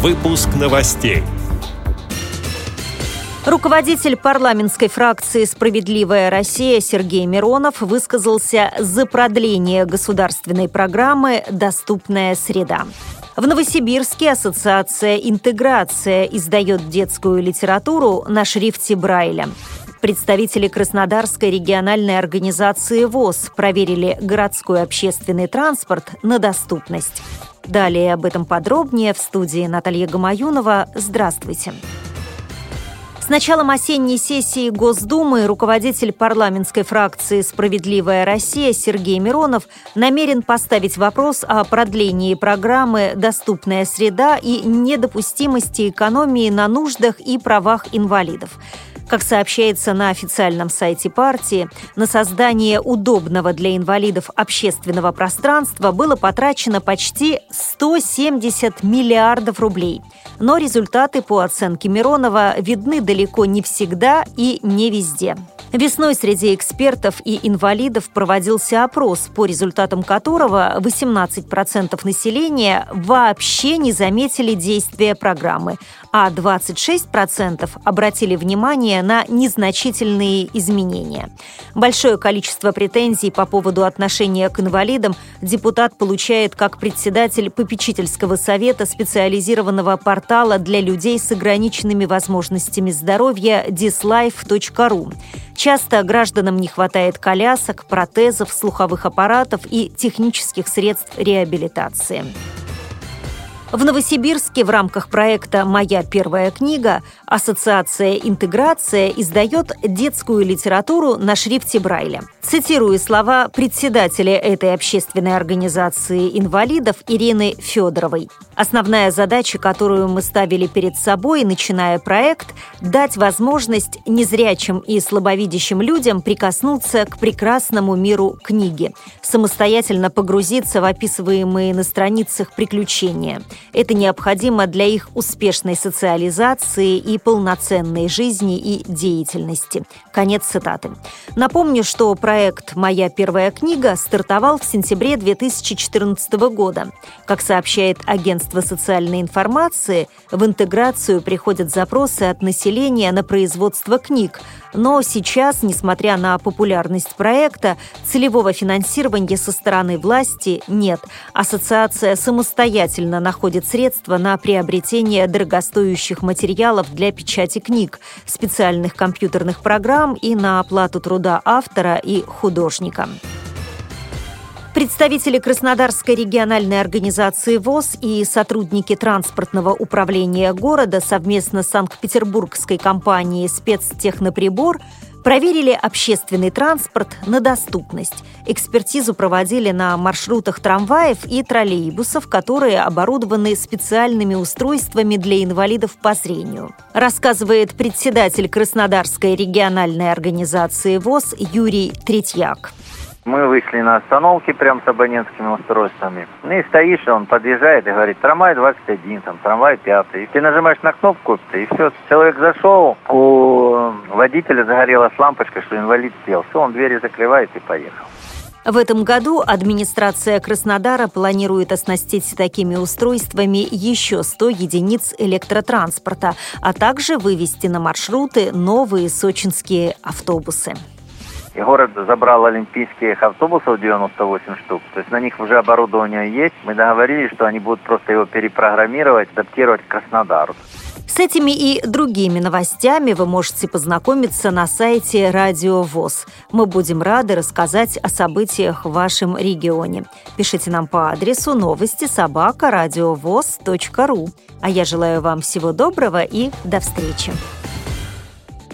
Выпуск новостей. Руководитель парламентской фракции «Справедливая Россия» Сергей Миронов высказался за продление государственной программы «Доступная среда». В Новосибирске Ассоциация «Интеграция» издает детскую литературу на шрифте Брайля. Представители Краснодарской региональной организации ВОЗ проверили городской общественный транспорт на доступность. Далее об этом подробнее в студии Наталья Гамаюнова. Здравствуйте. С началом осенней сессии Госдумы руководитель парламентской фракции «Справедливая Россия» Сергей Миронов намерен поставить вопрос о продлении программы «Доступная среда» и недопустимости экономии на нуждах и правах инвалидов. Как сообщается на официальном сайте партии, на создание удобного для инвалидов общественного пространства было потрачено почти 170 миллиардов рублей. Но результаты по оценке Миронова видны далеко не всегда и не везде. Весной среди экспертов и инвалидов проводился опрос, по результатам которого 18% населения вообще не заметили действия программы, а 26% обратили внимание на незначительные изменения. Большое количество претензий по поводу отношения к инвалидам депутат получает как председатель попечительского совета специализированного портала для людей с ограниченными возможностями здоровья dislife.ru. Часто гражданам не хватает колясок, протезов, слуховых аппаратов и технических средств реабилитации. В Новосибирске в рамках проекта «Моя первая книга» Ассоциация «Интеграция» издает детскую литературу на шрифте Брайля. Цитирую слова председателя этой общественной организации инвалидов Ирины Федоровой. Основная задача, которую мы ставили перед собой, начиная проект, дать возможность незрячим и слабовидящим людям прикоснуться к прекрасному миру книги, самостоятельно погрузиться в описываемые на страницах приключения. Это необходимо для их успешной социализации и полноценной жизни и деятельности. Конец цитаты. Напомню, что проект «Моя первая книга» стартовал в сентябре 2014 года. Как сообщает агентство социальной информации, в интеграцию приходят запросы от населения на производство книг, но сейчас, несмотря на популярность проекта, целевого финансирования со стороны власти нет. Ассоциация самостоятельно находит средства на приобретение дорогостоящих материалов для печати книг, специальных компьютерных программ и на оплату труда автора и художника. Представители Краснодарской региональной организации ВОЗ и сотрудники транспортного управления города совместно с Санкт-Петербургской компанией «Спецтехноприбор» проверили общественный транспорт на доступность. Экспертизу проводили на маршрутах трамваев и троллейбусов, которые оборудованы специальными устройствами для инвалидов по зрению. Рассказывает председатель Краснодарской региональной организации ВОЗ Юрий Третьяк. Мы вышли на остановке прям с абонентскими устройствами. Ну и стоишь, он подъезжает и говорит, трамвай 21, там, трамвай 5. И ты нажимаешь на кнопку, и все. Человек зашел, у водителя загорелась лампочка, что инвалид сел. Все, он двери закрывает и поехал. В этом году администрация Краснодара планирует оснастить такими устройствами еще 100 единиц электротранспорта, а также вывести на маршруты новые сочинские автобусы. И город забрал олимпийских автобусов 98 штук. То есть на них уже оборудование есть. Мы договорились, что они будут просто его перепрограммировать, адаптировать к Краснодару. С этими и другими новостями вы можете познакомиться на сайте Радио ВОЗ. Мы будем рады рассказать о событиях в вашем регионе. Пишите нам по адресу новости собака ру. А я желаю вам всего доброго и до встречи.